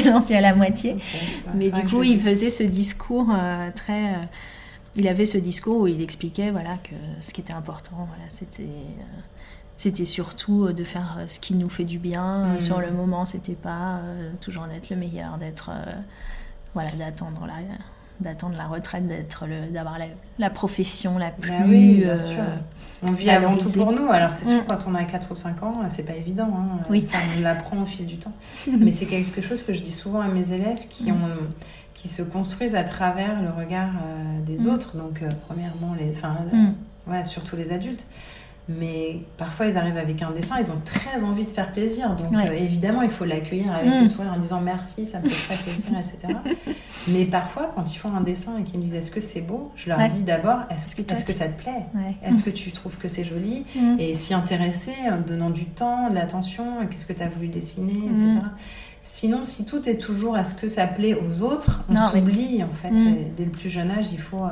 j'en suis à la moitié. Mais du coup, il faisait ce discours très. il avait ce discours où il expliquait voilà, que ce qui était important, voilà, c'était. C'était surtout euh, de faire euh, ce qui nous fait du bien. Euh, Mhm. Sur le moment, c'était pas toujours d'être le meilleur, d'être. voilà, d'attendre la, d'attendre la retraite, d'être le, d'avoir la, la profession la plus. Bah oui, bien sûr. On vit avant tout pour nous. Alors, c'est sûr, Mm. quand on a 4 ou 5 ans, c'est pas évident. hein. Oui. Ça, on l'apprend au fil du temps. Mais c'est quelque chose que je dis souvent à mes élèves qui, Mm. ont, qui se construisent à travers le regard des Mm. autres. Donc, euh, premièrement, les, enfin, Mm. ouais, surtout les adultes. Mais parfois, ils arrivent avec un dessin, ils ont très envie de faire plaisir. Donc, Ouais. euh, évidemment, il faut l'accueillir avec Mm. le sourire en disant merci, ça me fait très plaisir, etc. Mais parfois, quand ils font un dessin et qu'ils me disent est-ce que c'est beau, je leur Ouais. dis d'abord est-ce que est-ce que ça te plaît? Ouais. Est-ce que tu trouves que c'est joli? Mm. Et s'y intéresser en donnant du temps, de l'attention, qu'est-ce que tu as voulu dessiner, Mm. etc. Sinon, si tout est toujours à ce que ça plaît aux autres, on mais- s'oublie en fait. Mm. Dès le plus jeune âge, il faut euh,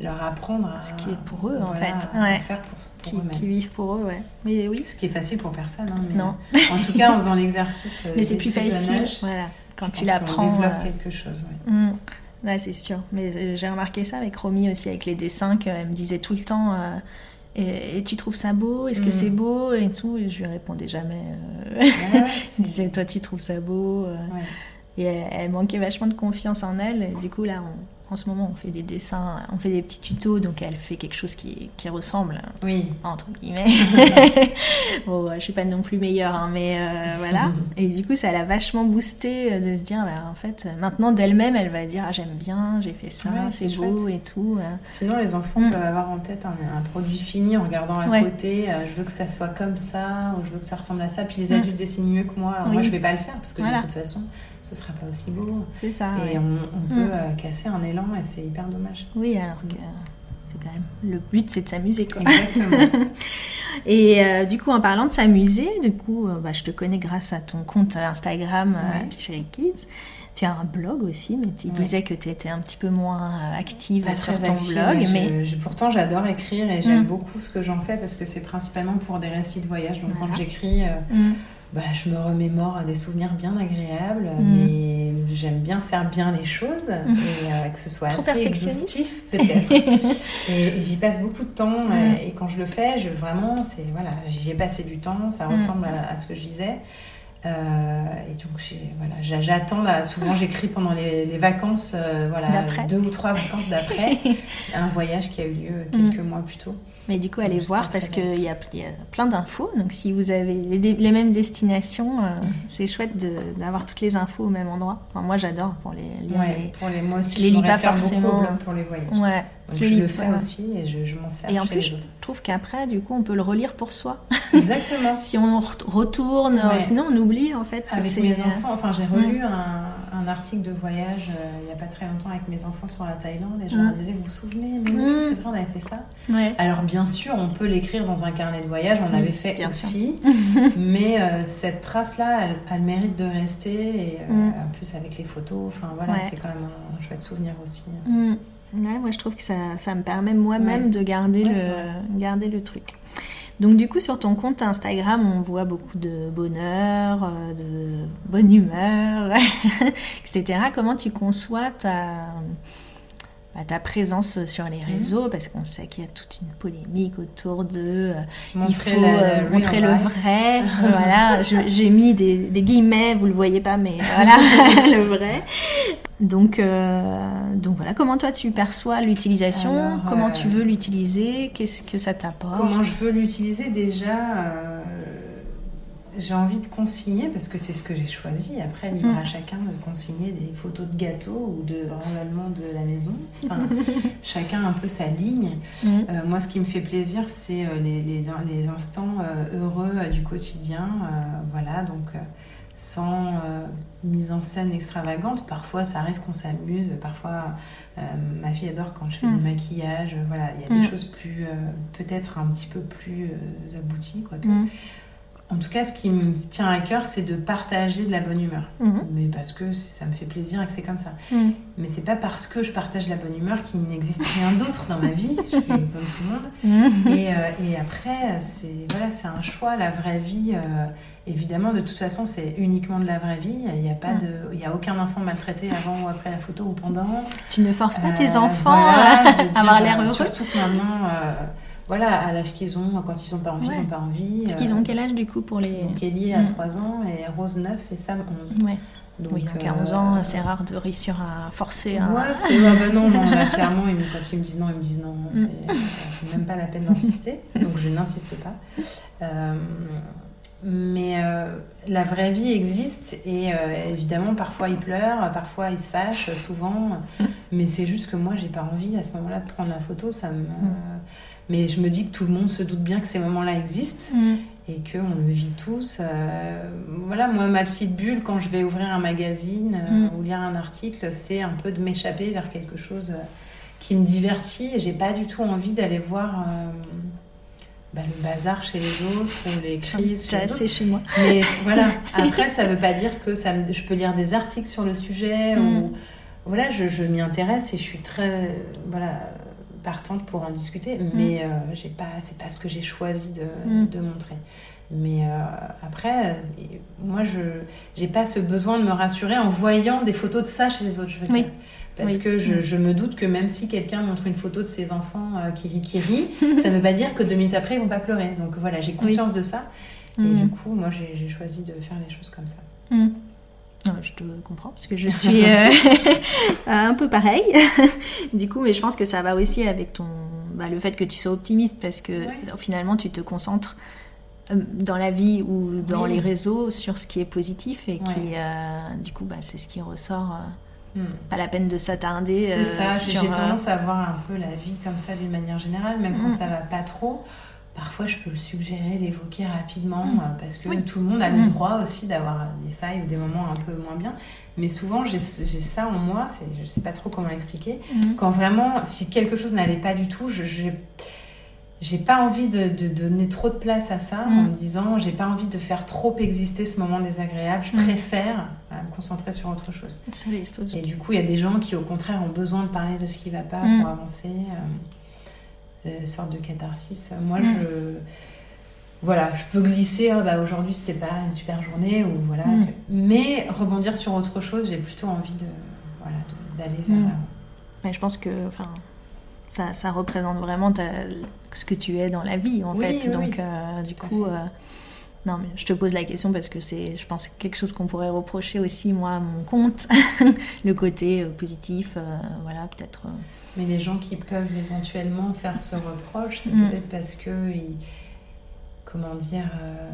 leur apprendre à Ce qui est pour eux, en fait. à Ouais. faire pour, pour Qui, vivent pour eux, ouais. Mais oui, Ce qui est facile pour personne. hein, mais Non. En tout cas, en faisant l'exercice. euh, mais c'est plus facile, âge, voilà. Quand je tu l'apprends. qu'on développe euh, quelque chose. ouais. mm. Ouais, c'est sûr. Mais euh, j'ai remarqué ça avec Romy aussi, avec les dessins, qu'elle me disait tout le temps euh, et, et tu trouves ça beau? Est-ce que Mm. c'est beau? Et tout. Et je lui répondais jamais. euh, Ouais, Elle c'est- disait Toi, tu trouves ça beau euh, ouais. Et elle, elle manquait vachement de confiance en elle. Et du coup, là, on- en ce moment, on fait des dessins, on fait des petits tutos. Donc, elle fait quelque chose qui, qui ressemble Oui. entre guillemets. bon, je suis pas non plus meilleure, hein, mais euh, voilà. Et du coup, ça l'a vachement boosté euh, de se dire, bah, en fait, euh, maintenant d'elle-même, elle va dire, ah, j'aime bien, j'ai fait ça, Ouais, c'est beau et tout. euh. Sinon, les enfants Mm. peuvent avoir en tête un, un produit fini en regardant à Ouais. côté. euh, je veux que ça soit comme ça, ou je veux que ça ressemble à ça. Puis les Mm. adultes dessinent mieux que moi. Alors Oui. moi, je vais pas le faire parce que Voilà. de toute façon, ce sera pas aussi beau. C'est ça. Et ouais. on, on Mm. peut euh, casser un élan et c'est hyper dommage. Oui, alors que c'est quand même le but, c'est de s'amuser, quoi. Exactement. Et euh, du coup, en parlant de s'amuser, du coup, euh, bah, je te connais grâce à ton compte Instagram euh, Ouais. Chérie Kids. Tu as un blog aussi, mais tu Ouais. disais que tu étais un petit peu moins euh, active Pas sur ton active, blog, ouais. mais Je- je- pourtant, j'adore écrire et j'aime Mm. beaucoup ce que j'en fais parce que c'est principalement pour des récits de voyage. Donc Voilà. quand j'écris, euh, Mm. Bah, je me remémore à des souvenirs bien agréables, Mm. mais j'aime bien faire bien les choses et euh, que ce soit Trop assez perfectionniste. exhaustif peut-être. et et j'y passe beaucoup de temps Mm. euh, et quand je le fais, je, vraiment, c'est voilà, j'y ai passé du temps, ça Mm. ressemble à, à ce que je disais. Euh, et donc j'ai- voilà, j'a- j'attends, là, souvent j'écris pendant les, les vacances, euh, voilà, deux ou trois vacances d'après, un voyage qui a eu lieu quelques mois plus tôt. Mais du coup, allez voir parce qu'il y a, y a plein d'infos. Donc, si vous avez les, les mêmes destinations, euh, Mhm. c'est chouette d'avoir toutes les infos au même endroit. Enfin, moi, j'adore pour les lire. Ouais, pour les mois aussi, je les lis pas beaucoup forcément. blog pour les voyages. les... Ouais. Donc je le fais aussi et je, je m'en sers Et en plus, je trouve qu'après, du coup, on peut le relire pour soi. Exactement. si on re- retourne, Ouais. sinon on oublie en fait. Avec mes enfants, enfin j'ai relu un, un article de voyage euh, il n'y a pas très longtemps avec mes enfants sur la Thaïlande et je leur disais, vous vous souvenez, mais oui, c'est vrai, on avait fait ça. Alors bien sûr, on peut l'écrire dans un carnet de voyage, on l'avait fait aussi, mais cette trace-là, elle, elle, mérite de rester, et en plus avec les photos, enfin voilà, c'est quand même un chouette souvenir aussi. Ouais, moi je trouve que ça, ça me permet moi-même de garder, le, garder le truc. Donc du coup sur ton compte Instagram on voit beaucoup de bonheur, euh, de bonne humeur, etc. Comment tu conçois ta, bah, ta présence sur les mhm. réseaux? Parce qu'on sait qu'il y a toute une polémique autour de euh, montrer, il faut, euh, montrer le vrai. voilà, j'ai mis des, des, guillemets, vous le voyez pas, mais voilà le vrai. Donc, euh, donc voilà, comment toi tu perçois l'utilisation? Comment tu veux l'utiliser? Qu'est-ce que ça t'apporte? Comment je veux l'utiliser? Déjà j'ai envie de consigner parce que c'est ce que j'ai choisi. Après, libre mm. à chacun de consigner des photos de gâteaux ou de renouvellement de la maison. chacun un peu sa ligne. Mm. Euh, moi, ce qui me fait plaisir, c'est euh, les, les, les, instants euh, heureux du quotidien. voilà, donc sans mise en scène extravagante. Parfois, ça arrive qu'on s'amuse. Parfois, ma fille adore quand je fais mm. des maquillages. Voilà, il y a des choses plus, peut-être un petit peu plus abouties, quoi. En tout cas, ce qui me tient à cœur, c'est de partager de la bonne humeur. Mhm. Mais parce que ça me fait plaisir et que c'est comme ça. Mhm. Mais c'est pas parce que je partage la bonne humeur qu'il n'existe rien d'autre dans ma vie. Je suis comme tout le monde. Et, euh, et, après, c'est voilà, c'est un choix. La vraie vie, euh, évidemment, de toute façon, c'est uniquement de la vraie vie. Il n'y a pas de, il y a aucun enfant maltraité avant ou après la photo ou pendant. Tu ne forces pas tes euh, enfants à avoir l'air heureux. Surtout que maintenant voilà, à l'âge qu'ils ont, quand ils n'ont pas envie, ils n'ont pas envie. Parce qu'ils ont euh, quel âge du coup pour les. Donc Ellie a 3 mm. ans et Rose 9 et Sam 11. Ouais. Donc, oui, donc à 11 ans, euh, c'est rare de réussir à forcer. Ouais, c'est bah non, non là, clairement, quand ils me disent non, ils me disent non, mm. c'est même pas la peine d'insister. Donc je n'insiste pas. Euh, mais la vraie vie existe et évidemment, parfois ils pleurent, parfois ils se fâchent, souvent. Mm. Mais c'est juste que moi, j'ai pas envie à ce moment-là de prendre la photo. Ça me. Mais je me dis que tout le monde se doute bien que ces moments-là existent mm. et qu'on le vit tous. Euh, voilà, moi, ma petite bulle, quand je vais ouvrir un magazine euh, mm. ou lire un article, c'est un peu de m'échapper vers quelque chose euh, qui me divertit et j'ai pas du tout envie d'aller voir. Bah, le bazar chez les autres ou les crises chez, les chez moi. Mais voilà, après, ça veut pas dire que ça je peux lire des articles sur le sujet mm. ou voilà, je, je m'y intéresse et je suis très voilà partante pour en discuter, mm. mais euh, j'ai pas, c'est pas ce que j'ai choisi de, mm. de, montrer. Mais euh, après, euh, moi, je j'ai pas ce besoin de me rassurer en voyant des photos de ça chez les autres, je veux dire. Parce que je, mm. je, me doute que même si quelqu'un montre une photo de ses enfants qui, qui rient, ça ne veut pas dire que deux minutes après, ils vont pas pleurer. Donc voilà, j'ai conscience de ça. Et du coup, moi, j'ai choisi de faire les choses comme ça. Je te comprends parce que je suis euh, un peu pareil. du coup, mais je pense que ça va aussi avec ton, bah, le fait que tu sois optimiste parce que finalement tu te concentres euh, dans la vie ou dans les réseaux sur ce qui est positif et qui, euh, du coup, bah, c'est ce qui ressort. Hmm. Pas la peine de s'attarder. C'est ça, j'ai tendance à voir un peu la vie comme ça d'une manière générale, même quand hmm. ça va pas trop parfois je peux le suggérer, l'évoquer rapidement, mm. euh, parce que tout le monde a le mm. droit aussi d'avoir des failles ou des moments un peu moins bien. Mais souvent, j'ai ça en moi, je ne sais pas trop comment l'expliquer. Mm. Quand vraiment, si quelque chose n'allait pas du tout, je j'ai pas envie de, donner trop de place à ça en me disant j'ai pas envie de faire trop exister ce moment désagréable. Je préfère euh, me concentrer sur autre chose. Et du coup, il y a des gens qui, au contraire, ont besoin de parler de ce qui va pas pour avancer. Euh, euh, sorte de catharsis. Moi, mm. je voilà, je peux glisser, oh, bah, aujourd'hui c'était pas une super journée, ou voilà. Mm. Mais rebondir sur autre chose, j'ai plutôt envie de, voilà, d'aller vers. Mm. Mais je pense que, enfin, ça, ça représente vraiment ta, ce que tu es dans la vie, en fait. Donc, euh, du coup, euh, non, mais je te pose la question parce que c'est, je pense, quelque chose qu'on pourrait reprocher aussi, moi, à mon compte, le côté positif, voilà, peut-être. Mais les gens qui peuvent éventuellement faire ce reproche, c'est mm. peut-être parce que, comment dire, euh,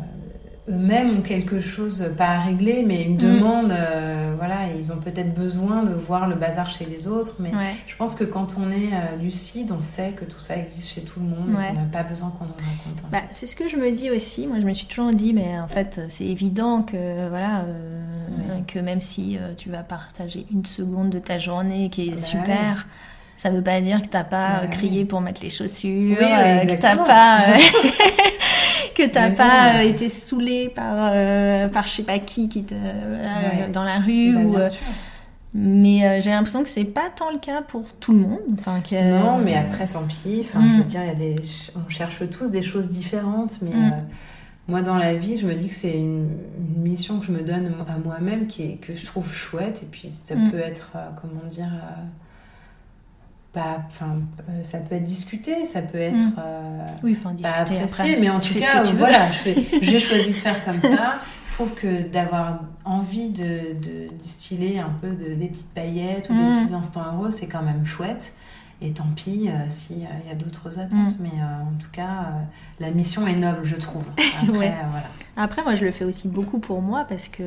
eux-mêmes ont quelque chose, pas à régler, mais une mm. demande, euh, voilà, ils ont peut-être besoin de voir le bazar chez les autres. Mais je pense que quand on est euh, lucide, on sait que tout ça existe chez tout le monde, on n'a pas besoin qu'on en raconte. Bah, c'est ce que je me dis aussi. Moi, je me suis toujours dit, mais en fait, c'est évident que, voilà, que même si euh, tu vas partager une seconde de ta journée qui est Bah super, ça veut pas dire que t'as pas euh, crié pour mettre les chaussures, Oui, oui, euh, que t'as pas euh, que t'as pas euh, été saoulé par euh, par je sais pas qui qui te voilà, Ouais. dans la rue Bah, ou bien euh, sûr. mais euh, j'ai l'impression que c'est pas tant le cas pour tout le monde. Enfin, que, Non, mais après, tant pis. Enfin, Mm. je veux dire, il y a des... on cherche tous des choses différentes, mais Mm. euh, moi, dans la vie, je me dis que c'est une, une mission que je me donne à moi-même qui est, que je trouve chouette. Et puis, ça Mm. peut être, euh, comment dire, euh, pas, enfin, euh, ça peut être discuté, ça peut être Mm. euh, oui, enfin pas apprécié, après. mais en Tu tout cas, voilà, j'ai choisi de faire comme ça. Je trouve que d'avoir envie de, de distiller un peu de- des petites paillettes ou Mm. des petits instants heureux, c'est quand même chouette. Et tant pis s'il y a d'autres attentes. Mm. Mais euh, en tout cas, euh, la mission est noble, je trouve. Après, Ouais. euh, voilà. Après, moi, je le fais aussi beaucoup pour moi parce que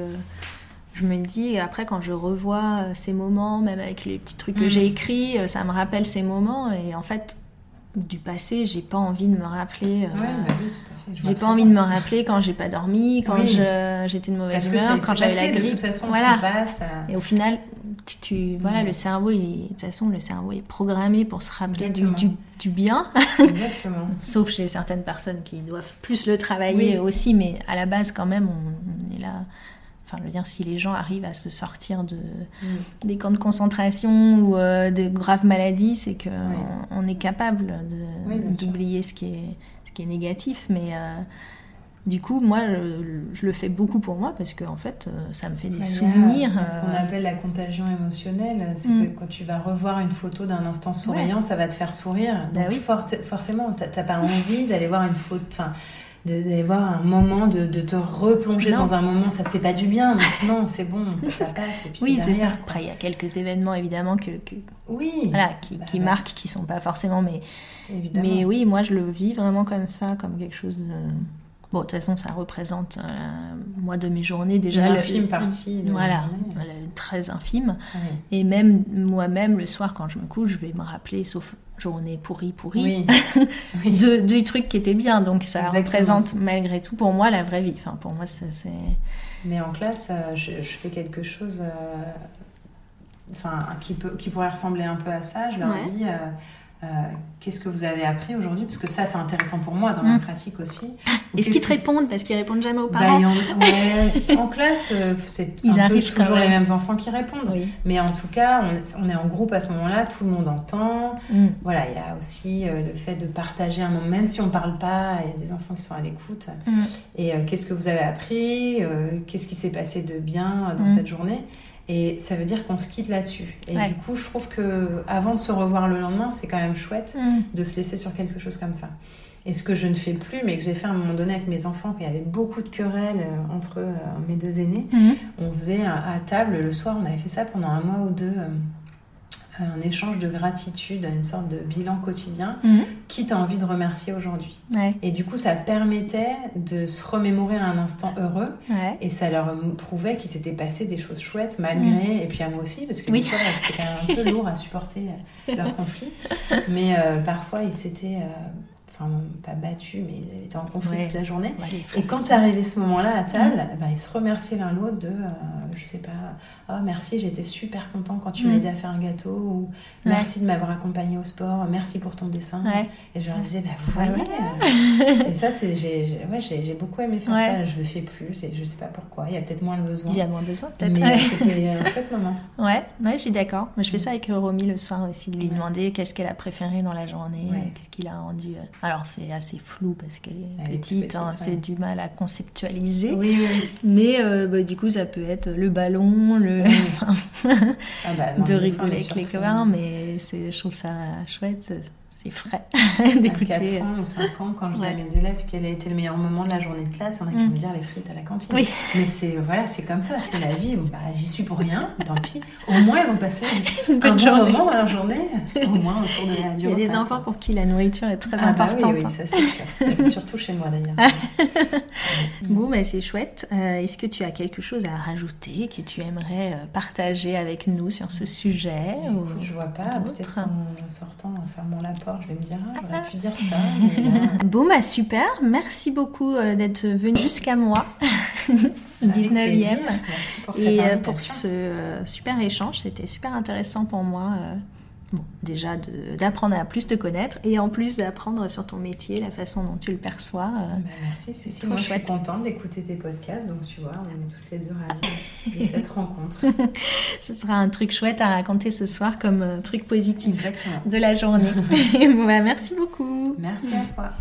je me dis, après, quand je revois euh, ces moments, même avec les petits trucs que Mhm. j'ai écrits, euh, ça me rappelle ces moments. Et en fait, du passé, j'ai pas envie de me rappeler. euh, Ouais, bah oui, J'ai pas envie bien. de me rappeler quand j'ai pas dormi, quand Oui. j'étais de mauvaise humeur, quand j'avais la passé, de grippe. toute façon, Voilà. passe, euh, Et au final, tu, tu- voilà, Mm. le cerveau, il de toute façon, le cerveau est programmé pour se rappeler du, Exactement. du- du bien. Exactement. Sauf chez certaines personnes qui doivent plus le travailler Oui. aussi, mais à la base, quand même, on, on est là. Enfin, je veux dire, si les gens arrivent à se sortir de, Mm. des camps de concentration ou euh, de graves maladies, c'est que Oui. on, on est capable Oui, d'oublier ce, qui est- ce qui est négatif. Mais euh, du coup, moi, je, je le fais beaucoup pour moi parce que, en fait, euh, ça me fait des y a souvenirs. Ce qu'on appelle la contagion émotionnelle, c'est Mm. que quand tu vas revoir une photo d'un instant souriant, ça va te faire sourire. Bah Donc oui. forcément, t'as t'as pas envie d'aller voir une photo, enfin, de- d'aller voir un moment, de, de te replonger Non. dans un moment, ça te fait pas du bien, mais non, c'est bon, ça passe. Et puis Oui, c'est ça. Après, il y a quelques événements, évidemment, que, que- Oui, voilà, qui, Bah, qui bah, marquent, qui sont pas forcément... Mais, évidemment. mais oui, moi, je le vis vraiment comme ça, comme quelque chose de... Bon, de toute façon, ça représente, euh, moi, de mes journées, déjà... Le- partie de Voilà, très infime. Oui. Et même moi-même, le soir, quand je me couche, je vais me rappeler, sauf journée pourrie, pourrie, Oui. de, du truc qui était bien. Donc ça Exactement. représente malgré tout pour moi la vraie vie. Enfin, pour moi, ça, c'est. Mais en classe, euh, je, je fais quelque chose euh, enfin, qui, peut, qui pourrait ressembler un peu à ça. Je leur Ouais. dis euh, euh, qu'est-ce que vous avez appris aujourd'hui? Parce que ça, c'est intéressant pour moi dans ma Mm. pratique aussi. Est-ce qu'ils te répondent? Parce qu'ils répondent jamais aux Bah, parents. y en, ouais, en classe, euh, c'est Ils un peu arrivent quand toujours les même. mêmes enfants qui répondent. Oui. Mais en tout cas, on, on est en groupe à ce moment-là, tout le monde entend. Mm. Voilà, il y a aussi euh, le fait de partager un moment, même si on ne parle pas, il y a des enfants qui sont à l'écoute. Mm. Et euh, qu'est-ce que vous avez appris? Qu'est-ce qui s'est passé de bien dans cette journée? Et ça veut dire qu'on se quitte là-dessus. Et Ouais. du coup, je trouve que avant de se revoir le lendemain, c'est quand même chouette Mm. de se laisser sur quelque chose comme ça. Et ce que je ne fais plus, mais que j'ai fait à un moment donné avec mes enfants, qu'il y avait beaucoup de querelles euh, entre euh, mes deux aînés, Mm. on faisait à, à table le soir, on avait fait ça pendant un mois ou deux, euh, un échange de gratitude, une sorte de bilan quotidien. Mm. Qui t'as envie de remercier aujourd'hui Ouais, Et du coup, ça permettait de se remémorer un instant heureux ouais. et ça leur prouvait qu'il s'était passé des choses chouettes malgré, et puis à moi aussi, parce que. Oui. c'était quand même un peu lourd à supporter euh, leur conflit. Mais euh, parfois, ils s'étaient, euh, enfin, pas battus, mais ils étaient en conflit Ouais. toute la journée. Ouais, Et quand c'est arrivé ce moment-là à table, Mm. ben, ils se remerciaient l'un l'autre de, euh, je sais pas, oh merci, j'étais super content quand tu Mm. m'as aidé à faire un gâteau, ou Ouais. merci de m'avoir accompagné au sport, merci pour ton dessin. Et je leur disais, bah, vous voyez. euh, et ça, c'est, j'ai, j'ai- ouais, j'ai, j'ai beaucoup aimé faire ça. Je le fais plus, et je sais pas pourquoi. Il y a peut-être moins le besoin. Il y a moins besoin, peut-être. Mais c'était un chouette moment. Ouais, ouais, je suis d'accord. Je fais ça avec Romy le soir aussi, de lui demander qu'est-ce qu'elle a préféré dans la journée, qu'est-ce qu'il a rendu. euh. Alors, c'est assez flou parce qu'elle est Elle petite, petite, hein, ouais. c'est du mal à conceptualiser. Oui, oui. Mais euh, bah, du coup, ça peut être le ballon, le... Oui. Ah bah, non, de rigoler avec les copains, mais je trouve ça chouette, c'est- frais d'écouter. 4 ans ou 5 ans, quand je dis Ouais. à mes élèves quel a été le meilleur moment de la journée de classe, on a qui Mm. me dire les frites à la cantine. Oui. Mais c'est voilà, c'est comme ça, c'est la vie. Bon, bah, j'y suis pour rien, tant pis. Au moins, ils ont passé Une un bonne bon journée. moment dans leur journée, au moins autour de la du Il y a des enfants pour qui la nourriture est très Ah bah importante. oui, hein. oui, ça c'est sûr. Surtout chez moi d'ailleurs. Bon, bah, c'est chouette. Euh, Est-ce que tu as quelque chose à rajouter que tu aimerais euh, partager avec nous sur ce sujet ou- je vois pas, peut-être qu'en sortant, en fermant la porte, je vais me dire, ah, j'aurais pu dire ça. mais là, Bon, bah super. Merci beaucoup euh, d'être venu jusqu'à moi. 19e. Merci pour cette Et euh, pour ce euh, super échange, c'était super intéressant pour moi. Bon, déjà d'apprendre à plus te connaître et en plus d'apprendre sur ton métier, la façon dont tu le perçois. euh. Bah, merci Cécile, moi je suis chouette. contente d'écouter tes podcasts, donc tu vois, on est toutes les deux ravies de cette rencontre. Ce sera un truc chouette à raconter ce soir comme euh, truc positif Exactement. de la journée. Bon, bah, merci beaucoup. Merci à toi.